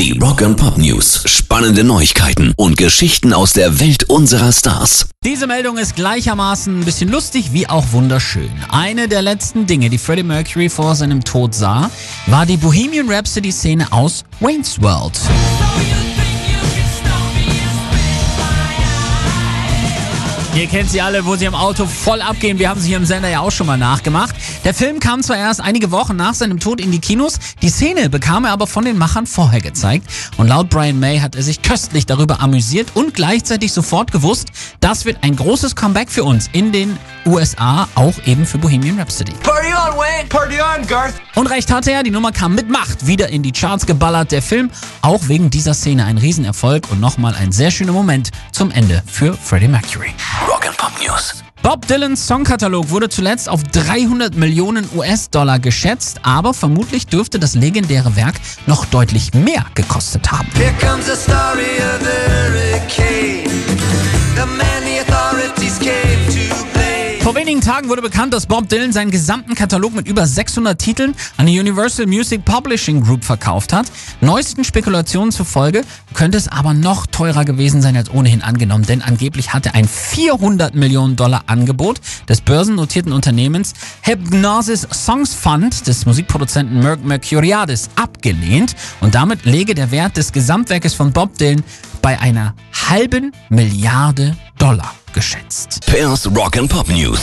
Die Rock and Pop News. Spannende Neuigkeiten und Geschichten aus der Welt unserer Stars. Diese Meldung ist gleichermaßen ein bisschen lustig wie auch wunderschön. Eine der letzten Dinge, die Freddie Mercury vor seinem Tod sah, war die Bohemian Rhapsody Szene aus Wayne's World. Ihr kennt sie alle, wo sie im Auto voll abgehen. Wir haben sie hier im Sender ja auch schon mal nachgemacht. Der Film kam zwar erst einige Wochen nach seinem Tod in die Kinos, die Szene bekam er aber von den Machern vorher gezeigt. Und laut Brian May hat er sich köstlich darüber amüsiert und gleichzeitig sofort gewusst, das wird ein großes Comeback für uns in den USA, auch eben für Bohemian Rhapsody. Party on, Wayne! Party on, Garth! Und recht hatte er, die Nummer kam mit Macht wieder in die Charts geballert. Der Film auch wegen dieser Szene ein Riesenerfolg und nochmal ein sehr schöner Moment zum Ende für Freddie Mercury. And Pop News. Bob Dylans Songkatalog wurde zuletzt auf 300 Millionen US-Dollar geschätzt, aber vermutlich dürfte das legendäre Werk noch deutlich mehr gekostet haben. Here comes the story Vor wenigen Tagen wurde bekannt, dass Bob Dylan seinen gesamten Katalog mit über 600 Titeln an die Universal Music Publishing Group verkauft hat. Neuesten Spekulationen zufolge könnte es aber noch teurer gewesen sein als ohnehin angenommen, denn angeblich hatte ein 400 Millionen Dollar Angebot des börsennotierten Unternehmens Hypnosis Songs Fund des Musikproduzenten Merck Mercuriadis abgelehnt und damit lege der Wert des Gesamtwerkes von Bob Dylan bei einer halben Milliarde Dollar geschätzt. Pairs Rock and Pop News.